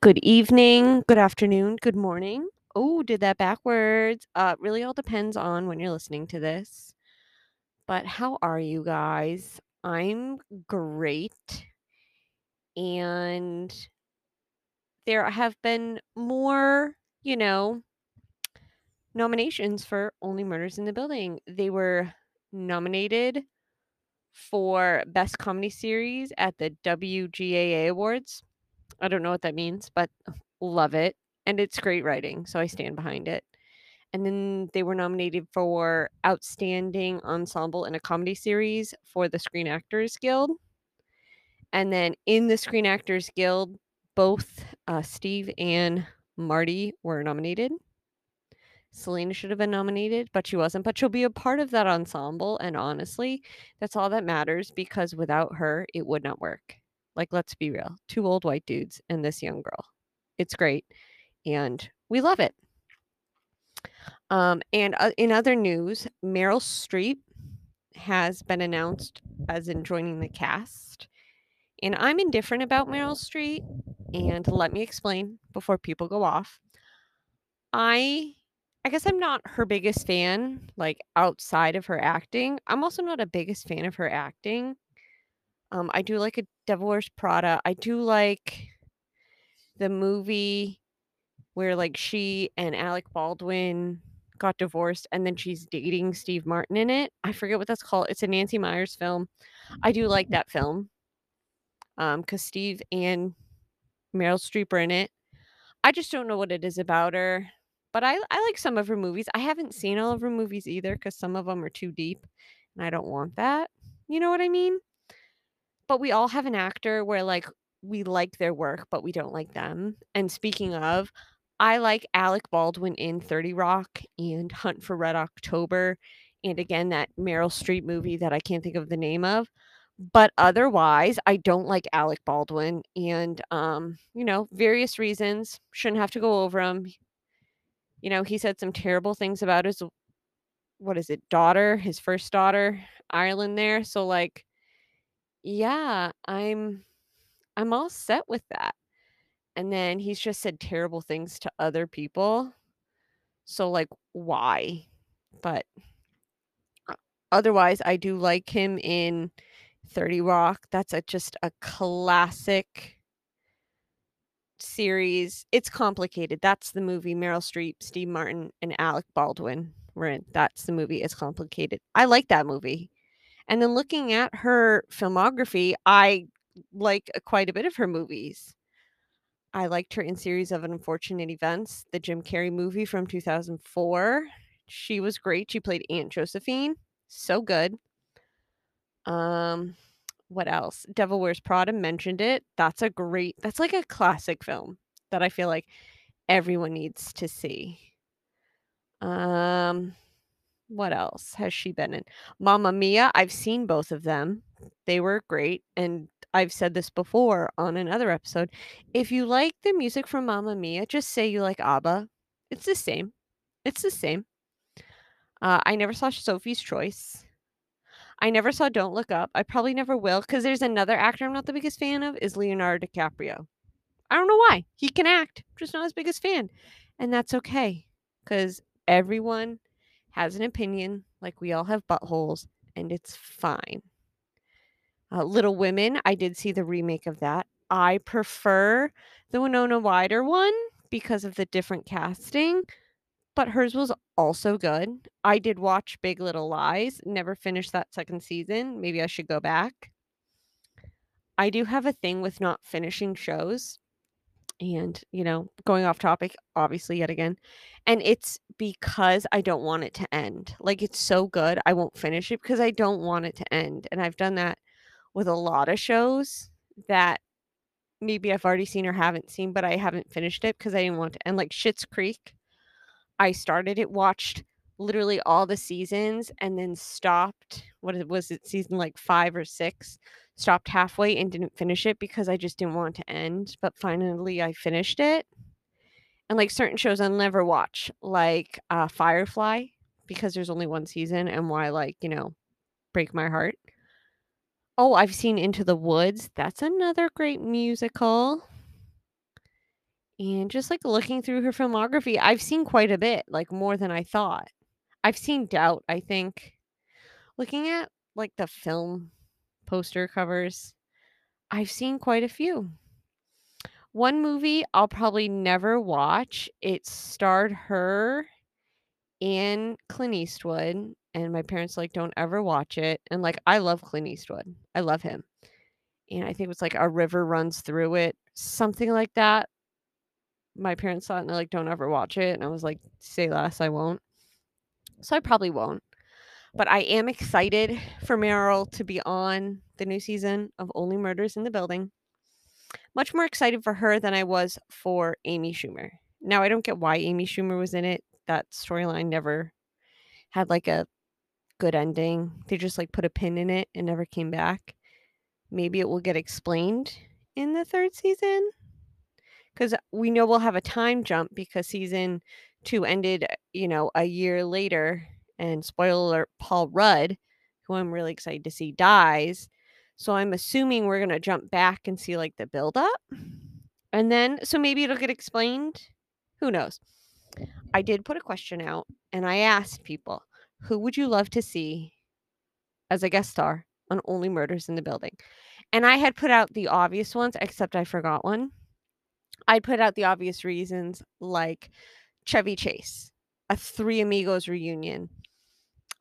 Good evening, good afternoon, good morning. Oh, did that backwards. Uh, really all depends on when you're listening to this. But how are you guys? I'm great. And there have been more, you know, nominations for Only Murders in the Building. They were nominated for Best Comedy Series at the WGAA Awards. I don't know what that means, but love it. And it's great writing, so I stand behind it. And then they were nominated for Outstanding Ensemble in a Comedy Series for the Screen Actors Guild. And then in the Screen Actors Guild, both uh, Steve and Marty were nominated. Selena should have been nominated, but she wasn't. But she'll be a part of that ensemble. And honestly, that's all that matters because without her, it would not work. Like, let's be real two old white dudes and this young girl. It's great. And we love it. Um, and uh, in other news, Meryl Streep has been announced as in joining the cast. And I'm indifferent about Meryl Streep. And let me explain before people go off. I I guess I'm not her biggest fan, like outside of her acting. I'm also not a biggest fan of her acting. Um, I do like a Devil Wears Prada. I do like the movie where like she and Alec Baldwin got divorced and then she's dating Steve Martin in it. I forget what that's called. It's a Nancy Meyers film. I do like that film. Um, because Steve and Meryl Streep are in it. I just don't know what it is about her. But I I like some of her movies. I haven't seen all of her movies either because some of them are too deep and I don't want that. You know what I mean? But we all have an actor where like we like their work, but we don't like them. And speaking of, I like Alec Baldwin in 30 Rock and Hunt for Red October. And again, that Meryl Streep movie that I can't think of the name of. But otherwise, I don't like Alec Baldwin. And, um, you know, various reasons. Shouldn't have to go over them. You know, he said some terrible things about his, what is it, daughter, his first daughter, Ireland there. So, like, yeah, I'm I'm all set with that. And then he's just said terrible things to other people. So like why? But otherwise I do like him in 30 Rock. That's a just a classic series. It's complicated. That's the movie Meryl Streep, Steve Martin and Alec Baldwin were in. That's the movie. It's complicated. I like that movie. And then looking at her filmography, I like quite a bit of her movies. I liked her in Series of Unfortunate Events, the Jim Carrey movie from 2004. She was great. She played Aunt Josephine. So good. Um what else? Devil Wears Prada mentioned it. That's a great that's like a classic film that I feel like everyone needs to see. Um what else has she been in? Mamma Mia, I've seen both of them. They were great and I've said this before on another episode. If you like the music from Mamma Mia, just say you like ABBA. It's the same. It's the same. Uh, I never saw Sophie's Choice. I never saw Don't Look Up. I probably never will because there's another actor I'm not the biggest fan of is Leonardo DiCaprio. I don't know why. He can act, just not his biggest fan. And that's okay because everyone has an opinion, like we all have buttholes, and it's fine. Uh, Little Women, I did see the remake of that. I prefer the Winona Ryder one because of the different casting, but hers was also good. I did watch Big Little Lies, never finished that second season. Maybe I should go back. I do have a thing with not finishing shows and, you know, going off topic, obviously, yet again. And it's because I don't want it to end. Like, it's so good, I won't finish it because I don't want it to end. And I've done that with a lot of shows that maybe I've already seen or haven't seen, but I haven't finished it because I didn't want to. And like Schitt's Creek, I started it, watched literally all the seasons, and then stopped. What was it, season like five or six? Stopped halfway and didn't finish it because I just didn't want to end. But finally, I finished it. And like certain shows, I'll never watch, like uh, Firefly, because there's only one season, and why, like, you know, break my heart. Oh, I've seen Into the Woods. That's another great musical. And just, like, looking through her filmography, I've seen quite a bit, like, more than I thought. I've seen Doubt, I think. Looking at, like, the film poster covers, I've seen quite a few. One movie I'll probably never watch, it starred her and Clint Eastwood, and my parents, like, "Don't ever watch it," and, like, I love Clint Eastwood. I love him. And I think it was, like, A River Runs Through It, something like that. My parents it and they're like, "Don't ever watch it," and I was like, "Say less, I won't." So I probably won't. But I am excited for Meryl to be on the new season of Only Murders in the Building. Much more excited for her than I was for Amy Schumer. Now, I don't get why Amy Schumer was in it. That storyline never had, like, a good ending. They just, like, put a pin in it and never came back. Maybe it will get explained in the 3rd season because we know we'll have a time jump because season 2 ended, you know, a year later, and spoiler alert, Paul Rudd, who I'm really excited to see, dies. So I'm assuming we're gonna jump back and see, like, the buildup? And then so maybe it'll get explained? Who knows? I did put a question out, and I asked people, "Who would you love to see as a guest star on Only Murders in the Building?" And I had put out the obvious ones, except I forgot one. I put out the obvious reasons, like Chevy Chase, a Three Amigos reunion.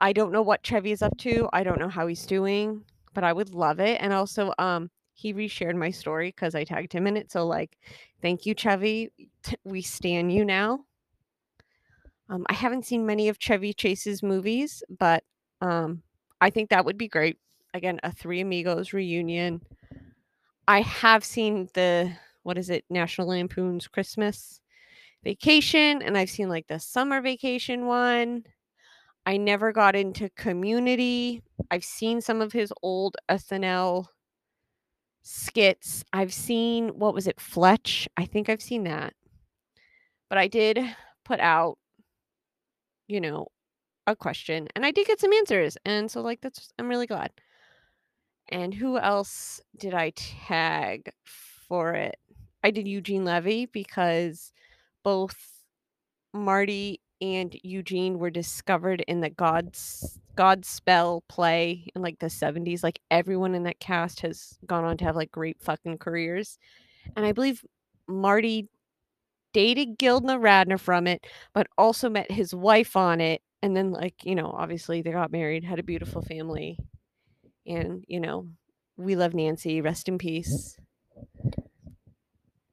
I don't know what Chevy is up to, I don't know how he's doing, but I would love it, and also, um, he reshared my story because I tagged him in it, so, like, thank you, Chevy. We stand you now. Um, I haven't seen many of Chevy Chase's movies, but, um, I think that would be great. Again, a Three Amigos reunion. I have seen the what is it? National Lampoon's Christmas Vacation, and I've seen, like, the Summer Vacation one. I never got into Community. I've seen some of his old SNL skits. I've seen what was it? Fletch? I think I've seen that. But I did put out you know, a question, and I did get some answers, and so, like, that's I'm really glad. And who else did I tag for it? I did Eugene Levy because both Marty and Eugene were discovered in the Gods Godspell play in, like, the '70s, like, everyone in that cast has gone on to have, like, great fucking careers, and I believe Marty dated Gilda Radner from it, but also met his wife on it, and then, like, you know, obviously, they got married, had a beautiful family, and, you know, we love Nancy, rest in peace.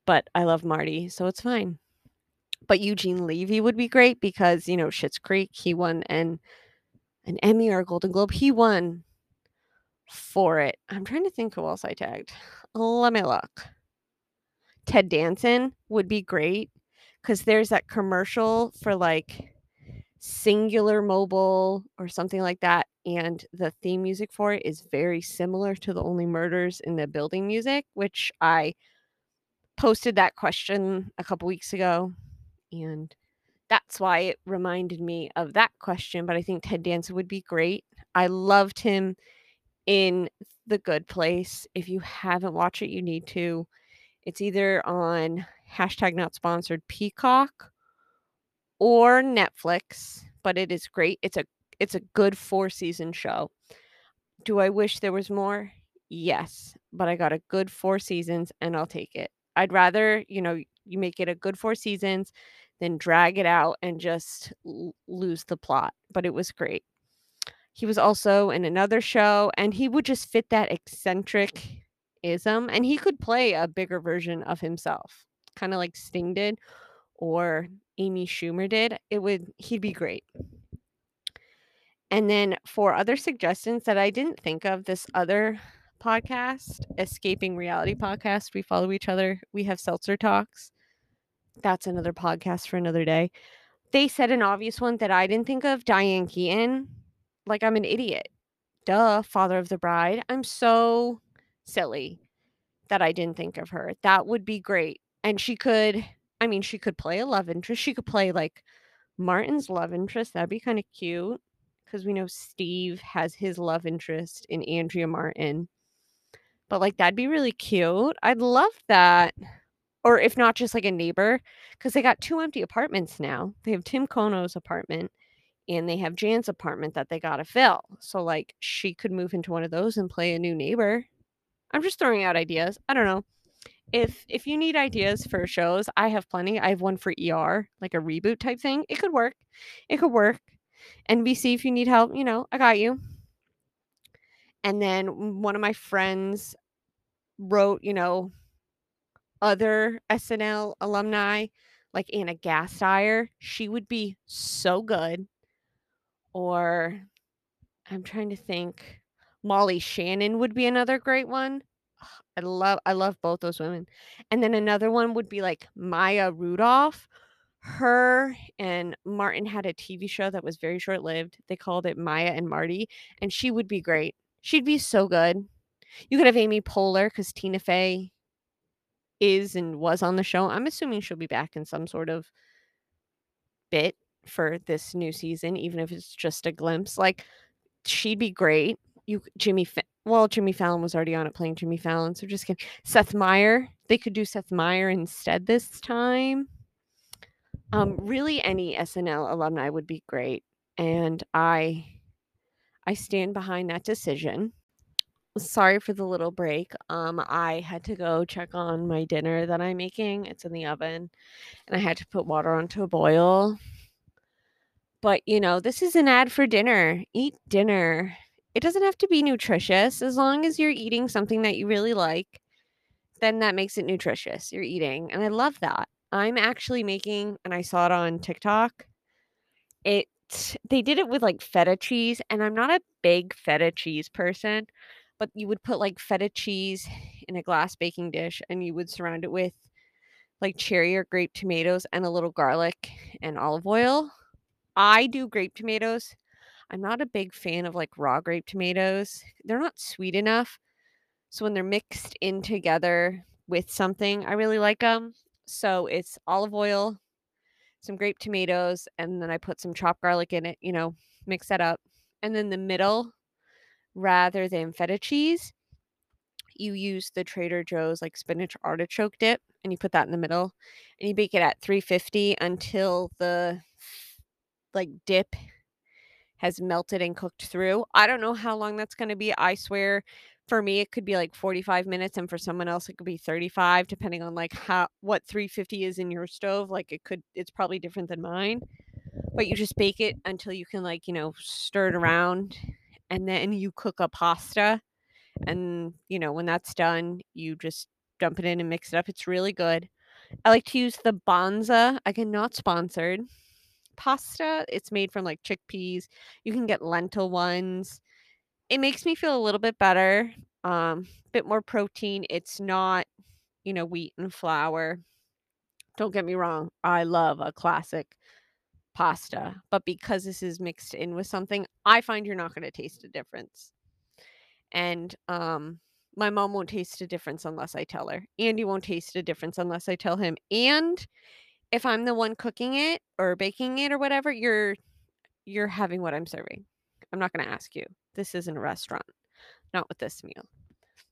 But I love Marty, so it's fine. But Eugene Levy would be great because, you know, Schitt's Creek, he won an an Emmy or a Golden Globe. He won for it. I'm trying to think who else I tagged. Let me look. Ted Danson would be great because there's that commercial for, like, Singular Mobile or something like that, and the theme music for it is very similar to the Only Murders in the Building music, which I posted that question a couple weeks ago, and that's why it reminded me of that question, but I think Ted Danson would be great. I loved him in The Good Place. If you haven't watched it, you need to. It's either on hashtag not sponsored Peacock or Netflix, but it is great. It's a it's a good four-season show. Do I wish there was more? Yes, but I got a good 4 seasons, and I'll take it. I'd rather, you know, you make it a good 4 seasons than drag it out and just l lose the plot, but it was great. He was also in another show, and he would just fit that eccentric-ism, and he could play a bigger version of himself, kinda like Sting did or Amy Schumer did. It would he'd be great. And then for other suggestions that I didn't think of, this other podcast, Escaping Reality Podcast, we follow each other. We have seltzer talks. That's another podcast for another day. They said an obvious one that I didn't think of, Diane Keaton. Like, I'm an idiot. Duh, Father of the Bride. I'm so silly that I didn't think of her. That would be great. And she could I mean, she could play a love interest. She could play, like, Martin's love interest. That'd be kinda cute because we know Steve has his love interest in Andrea Martin. But, like, that'd be really cute. I'd love that. Or if not just like a neighbor, because they got two empty apartments now. They have Tim Kono's apartment and they have Jan's apartment that they got to fill. So like she could move into one of those and play a new neighbor. I'm just throwing out ideas. I don't know. If if you need ideas for shows, I have plenty. I have one for ER, like a reboot type thing. It could work. It could work. NBC, if you need help, you know, I got you. And then one of my friends wrote, you know, other SNL alumni, like Anna Gasteyer. She would be so good. Or I'm trying to think. Molly Shannon would be another great one. I love I love both those women. And then another one would be like Maya Rudolph. Her and Martin had a TV show that was very short-lived. They called it Maya and Marty, and she would be great. She'd be so good. You could have Amy Poehler because Tina Fey is and was on the show. I'm assuming she'll be back in some sort of bit for this new season, even if it's just a glimpse. Like she'd be great. You Jimmy well, Jimmy Fallon was already on it playing Jimmy Fallon, so just kidding. Seth Meyer. They could do Seth Meyer instead this time. Um, really any SNL alumni would be great. And I I stand behind that decision. Sorry for the little break. Um, I had to go check on my dinner that I'm making. It's in the oven, and I had to put water onto a boil. But you know, this is an ad for dinner. Eat dinner. It doesn't have to be nutritious as long as you're eating something that you really like. Then that makes it nutritious. You're eating, and I love that. I'm actually making, and I saw it on TikTok. It they did it with like feta cheese, and I'm not a big feta cheese person, but you would put like feta cheese in a glass baking dish, and you would surround it with like cherry or grape tomatoes and a little garlic and olive oil. I do grape tomatoes. I'm not a big fan of like raw grape tomatoes. They're not sweet enough. So when they're mixed in together with something, I really like them. So it's olive oil, some grape tomatoes, and then I put some chopped garlic in it, you know, mix that up. And then the middle, rather than feta cheese, you use the Trader Joe's like spinach artichoke dip and you put that in the middle and you bake it at 350 until the like dip has melted and cooked through. I don't know how long that's going to be. I swear for me it could be like 45 minutes and for someone else it could be 35 depending on like how what 350 is in your stove. Like it could it's probably different than mine. But you just bake it until you can like, you know, stir it around and then you cook a pasta and you know, when that's done, you just dump it in and mix it up. It's really good. I like to use the Banza again not sponsored pasta. It's made from like chickpeas. You can get lentil ones. It makes me feel a little bit better. Um, bit more protein. It's not, you know, wheat and flour. Don't get me wrong. I love a classic pasta, but because this is mixed in with something, I find you're not going to taste a difference. And um my mom won't taste a difference unless I tell her. Andy won't taste a difference unless I tell him. And if I'm the one cooking it or baking it or whatever, you're you're having what I'm serving. I'm not going to ask you. This isn't a restaurant. Not with this meal.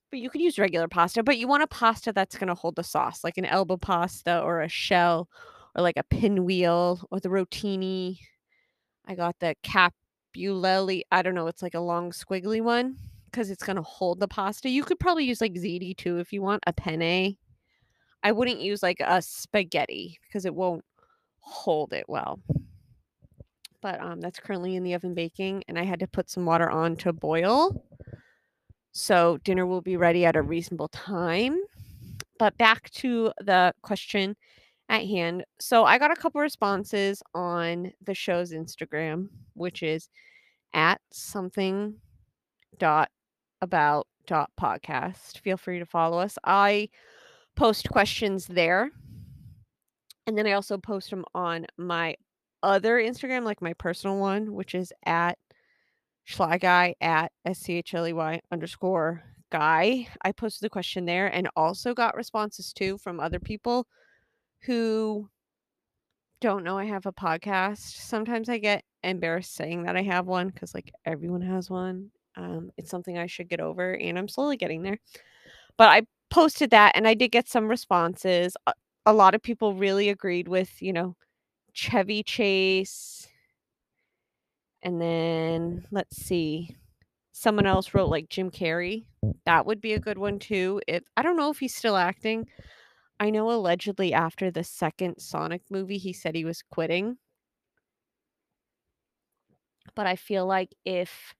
But you could use regular pasta, but you want a pasta that's going to hold the sauce, like an elbow pasta or a shell or like a pinwheel or the rotini. I got the capulelli. I don't know. It's like a long squiggly one because it's going to hold the pasta. You could probably use like ziti too if you want a penne. I wouldn't use like a spaghetti because it won't hold it well. But um, that's currently in the oven baking, and I had to put some water on to boil. So dinner will be ready at a reasonable time. But back to the question at hand. So I got a couple responses on the show's Instagram, which is at something dot about dot podcast. Feel free to follow us. I post questions there. And then I also post them on my other Instagram, like my personal one, which is at Schley at S C H L E Y underscore guy. I posted the question there and also got responses too from other people who don't know I have a podcast. Sometimes I get embarrassed saying that I have one because like everyone has one. Um, it's something I should get over, and I'm slowly getting there. But I posted that and I did get some responses. A, a lot of people really agreed with, you know, Chevy Chase. And then let's see. Someone else wrote like Jim Carrey. That would be a good one too. If I don't know if he's still acting. I know allegedly after the second Sonic movie he said he was quitting. But I feel like if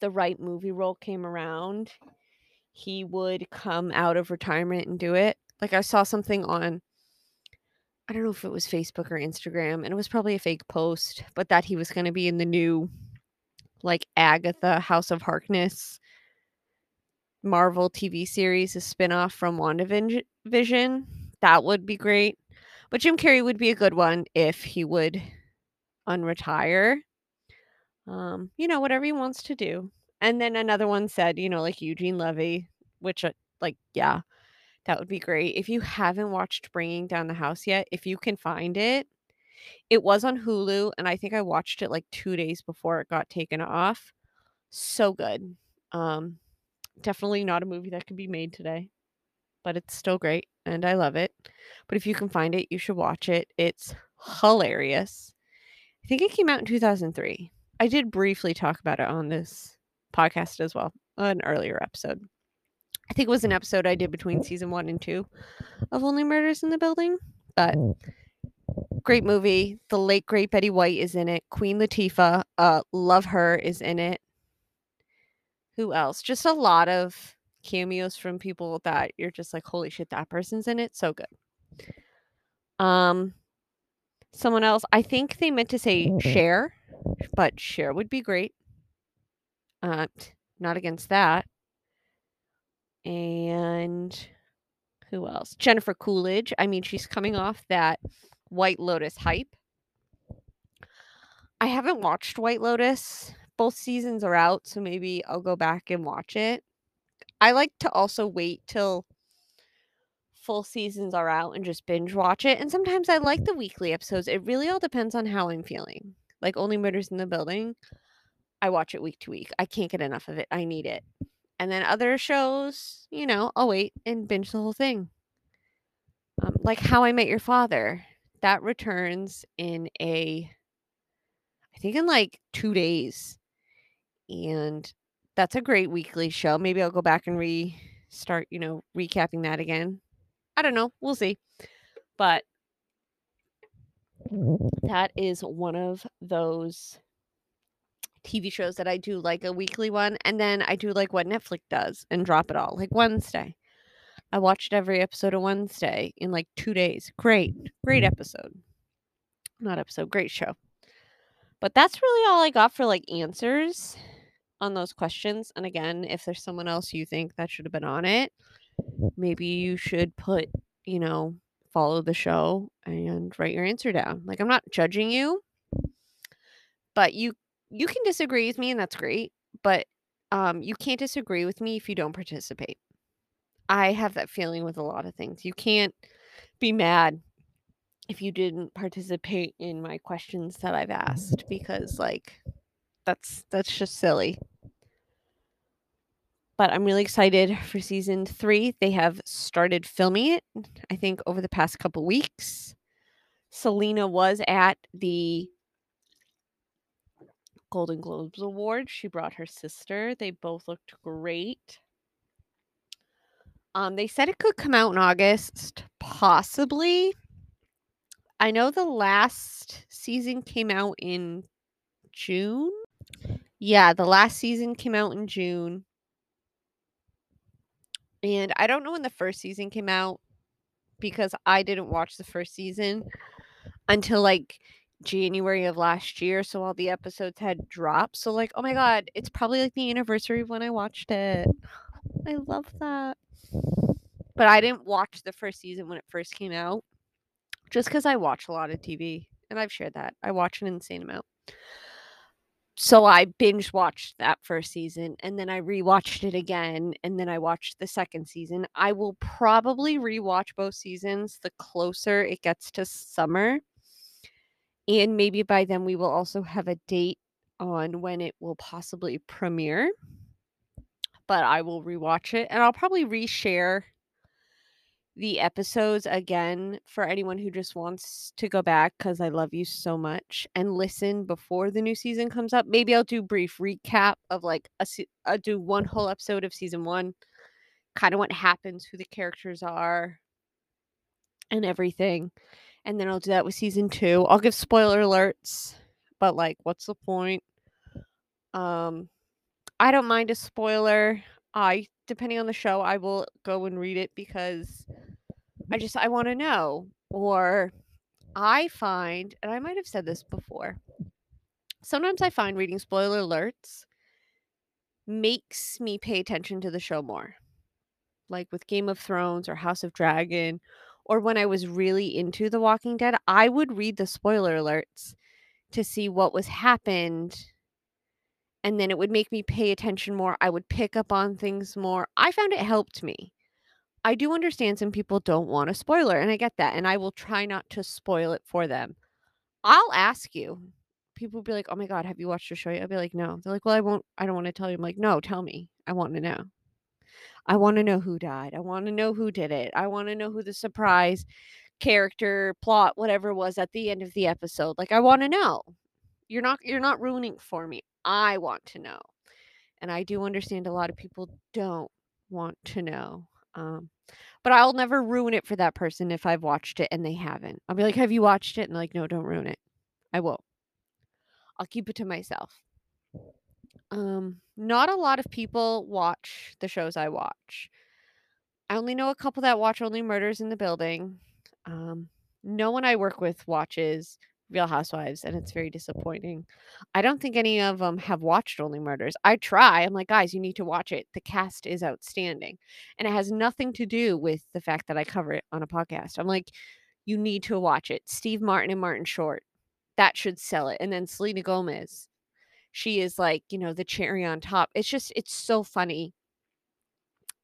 the right movie role came around, he would come out of retirement and do it. Like I saw something on I don't know if it was Facebook or Instagram, and it was probably a fake post, but that he was going to be in the new like Agatha House of Harkness Marvel TV series, a spinoff from WandaVision. That would be great. But Jim Carrey would be a good one if he would unretire. Um, you know, whatever he wants to do. And then another one said, you know, like Eugene Levy, which, uh, like, yeah, that would be great. If you haven't watched Bringing Down the House yet, if you can find it, it was on Hulu, and I think I watched it like two days before it got taken off. So good. Um, definitely not a movie that could be made today, but it's still great, and I love it. But if you can find it, you should watch it. It's hilarious. I think it came out in 2003. I did briefly talk about it on this podcast as well, an earlier episode. I think it was an episode I did between season one and two of Only Murders in the Building. But great movie. The late great Betty White is in it. Queen Latifah, uh, love her, is in it. Who else? Just a lot of cameos from people that you're just like, holy shit, that person's in it. So good. Um, someone else. I think they meant to say Cher, but Cher would be great. Uh, not against that. And who else? Jennifer Coolidge. I mean, she's coming off that White Lotus hype. I haven't watched White Lotus. Both seasons are out, so maybe I'll go back and watch it. I like to also wait till full seasons are out and just binge watch it. And sometimes I like the weekly episodes. It really all depends on how I'm feeling. Like Only Murders in the Building, I watch it week to week. I can't get enough of it. I need it. And then other shows, you know, I'll wait and binge the whole thing. Um, like How I Met Your Father, that returns in a, I think in like two days. And that's a great weekly show. Maybe I'll go back and restart, you know, recapping that again. I don't know. We'll see. But that is one of those TV shows that I do like a weekly one, and then I do like what Netflix does and drop it all, like Wednesday. I watched every episode of Wednesday in like two days. Great, great episode. Not episode, great show. But that's really all I got for like answers on those questions. And again, if there's someone else you think that should have been on it, maybe you should put, you know, follow the show and write your answer down. Like I'm not judging you, but you you can disagree with me and that's great, but um you can't disagree with me if you don't participate. I have that feeling with a lot of things. You can't be mad if you didn't participate in my questions that I've asked because like that's that's just silly. But I'm really excited for season 3. They have started filming it I think over the past couple weeks. Selena was at the Golden Globes Award. She brought her sister. They both looked great. Um, they said it could come out in August, possibly. I know the last season came out in June. Yeah, the last season came out in June. And I don't know when the first season came out because I didn't watch the first season until like January of last year. So all the episodes had dropped. So, like, oh my God, it's probably like the anniversary of when I watched it. I love that. But I didn't watch the first season when it first came out just because I watch a lot of TV and I've shared that. I watch an insane amount. So I binge watched that first season and then I rewatched it again and then I watched the second season. I will probably rewatch both seasons the closer it gets to summer. And maybe by then we will also have a date on when it will possibly premiere. but I will rewatch it and I'll probably reshare the episodes again for anyone who just wants to go back because I love you so much and listen before the new season comes up. Maybe I'll do brief recap of like a se- I'll do one whole episode of season one, kind of what happens, who the characters are, and everything. And then I'll do that with season two. I'll give spoiler alerts, but like, what's the point? Um, I don't mind a spoiler. I depending on the show, I will go and read it because I mm-hmm. just I want to know. Or I find, and I might have said this before. Sometimes I find reading spoiler alerts makes me pay attention to the show more. Like with Game of Thrones or House of Dragon, or when I was really into The Walking Dead, I would read the spoiler alerts to see what was happened and then it would make me pay attention more. I would pick up on things more. I found it helped me. I do understand some people don't want a spoiler, and I get that, and I will try not to spoil it for them. I'll ask you. People will be like, "Oh my god, have you watched the show yet?" I'll be like, "No." They're like, "Well, I won't. I don't want to tell you." I'm like, "No, tell me. I want to know. I want to know who died. I want to know who did it. I want to know who the surprise character, plot, whatever was at the end of the episode. Like, I want to know. You're not. You're not ruining for me. I want to know." And I do understand a lot of people don't want to know. Um, but I'll never ruin it for that person if I've watched it and they haven't. I'll be like, "Have you watched it?" And like, "No, don't ruin it." I won't. I'll keep it to myself. Um, not a lot of people watch the shows I watch. I only know a couple that watch Only Murders in the Building. Um, no one I work with watches Real Housewives, and it's very disappointing. I don't think any of them have watched Only Murders. I try. I'm like, guys, you need to watch it. The cast is outstanding. And it has nothing to do with the fact that I cover it on a podcast. I'm like, you need to watch it. Steve Martin and Martin Short. That should sell it. And then Selena Gomez. She is like, you know, the cherry on top. It's just, it's so funny.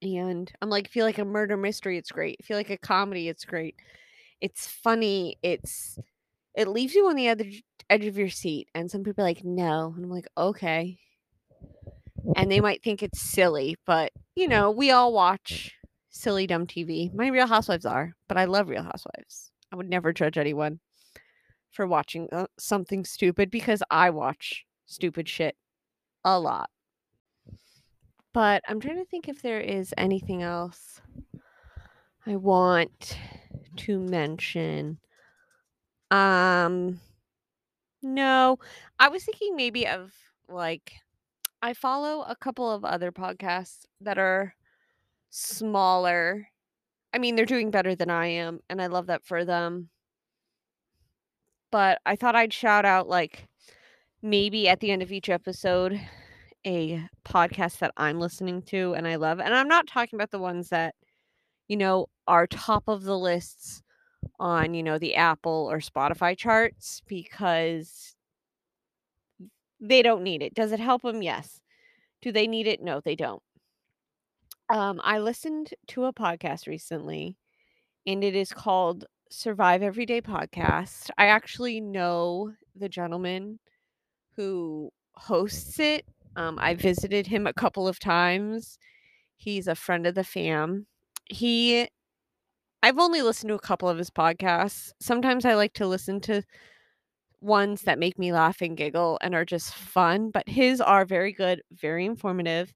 And I'm like, feel like a murder mystery, it's great. Feel like a comedy, it's great. It's funny. It's it leaves you on the other edge of your seat. And some people are like, no. And I'm like, okay. And they might think it's silly, but you know, we all watch silly dumb TV. My Real Housewives are, but I love Real Housewives. I would never judge anyone for watching uh, something stupid because I watch stupid shit a lot. But I'm trying to think if there is anything else I want to mention. Um no, I was thinking maybe of like I follow a couple of other podcasts that are smaller. I mean, they're doing better than I am, and I love that for them. But I thought I'd shout out like maybe at the end of each episode a podcast that I'm listening to and I love. And I'm not talking about the ones that, you know, are top of the lists on, you know, the Apple or Spotify charts because they don't need it. Does it help them? Yes. Do they need it? No, they don't. Um, I listened to a podcast recently and it is called Survive Everyday Podcast. I actually know the gentleman who hosts it. Um, I visited him a couple of times. He's a friend of the fam. He I've only listened to a couple of his podcasts. Sometimes I like to listen to ones that make me laugh and giggle and are just fun, but his are very good, very informative.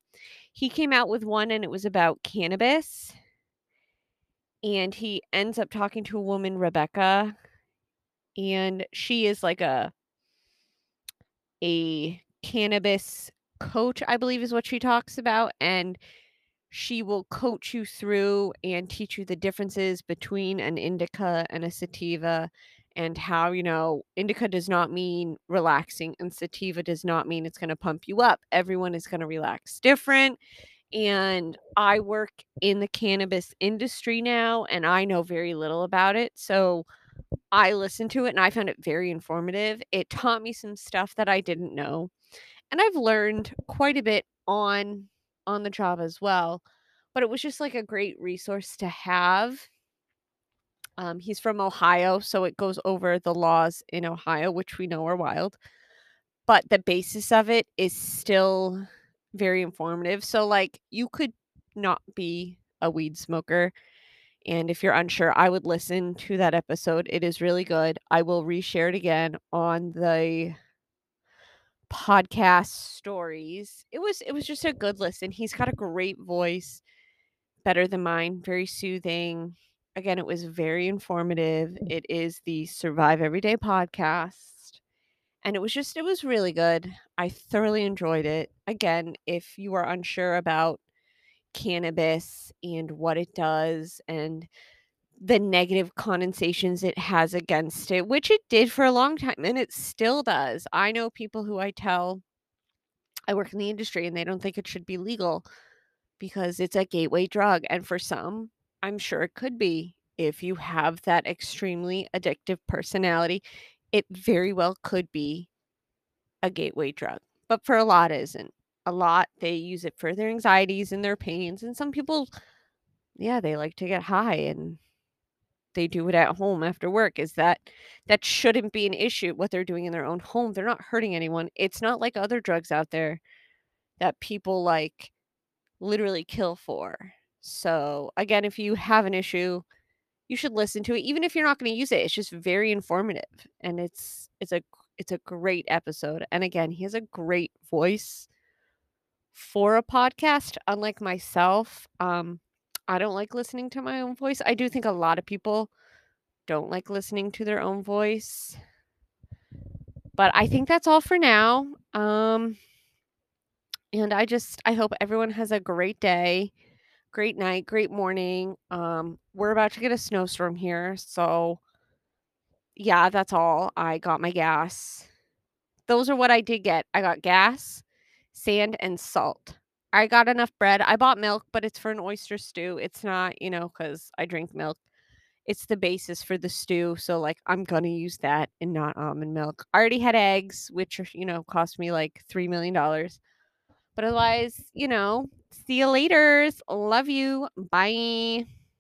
He came out with one and it was about cannabis. And he ends up talking to a woman, Rebecca, and she is like a a cannabis coach, I believe is what she talks about and she will coach you through and teach you the differences between an indica and a sativa and how, you know, indica does not mean relaxing and sativa does not mean it's going to pump you up. Everyone is going to relax different. And I work in the cannabis industry now and I know very little about it. So I listened to it and I found it very informative. It taught me some stuff that I didn't know. And I've learned quite a bit on on the job as well. But it was just like a great resource to have. Um, he's from Ohio, so it goes over the laws in Ohio, which we know are wild. But the basis of it is still very informative. So, like, you could not be a weed smoker, and if you're unsure, I would listen to that episode. It is really good. I will reshare it again on the podcast stories. It was it was just a good listen. He's got a great voice, better than mine, very soothing. Again, it was very informative. Mm. It is the Survive Everyday podcast. And it was just it was really good. I thoroughly enjoyed it. Again, if you are unsure about cannabis and what it does and the negative connotations it has against it, which it did for a long time and it still does. I know people who I tell I work in the industry and they don't think it should be legal because it's a gateway drug. And for some, I'm sure it could be. If you have that extremely addictive personality, it very well could be a gateway drug. But for a lot, it isn't. A lot, they use it for their anxieties and their pains. And some people, yeah, they like to get high and they do it at home after work. Is that that shouldn't be an issue what they're doing in their own home. They're not hurting anyone. It's not like other drugs out there that people like literally kill for. So, again, if you have an issue, you should listen to it even if you're not going to use it. It's just very informative and it's it's a it's a great episode. And again, he has a great voice for a podcast unlike myself. Um I don't like listening to my own voice. I do think a lot of people don't like listening to their own voice. But I think that's all for now. Um and I just I hope everyone has a great day, great night, great morning. Um, we're about to get a snowstorm here, so yeah, that's all. I got my gas. Those are what I did get. I got gas, sand, and salt. I got enough bread. I bought milk, but it's for an oyster stew. It's not, you know, because I drink milk. It's the basis for the stew. So, like, I'm going to use that and not almond milk. I already had eggs, which, you know, cost me like $3 million. But otherwise, you know, see you later. Love you. Bye.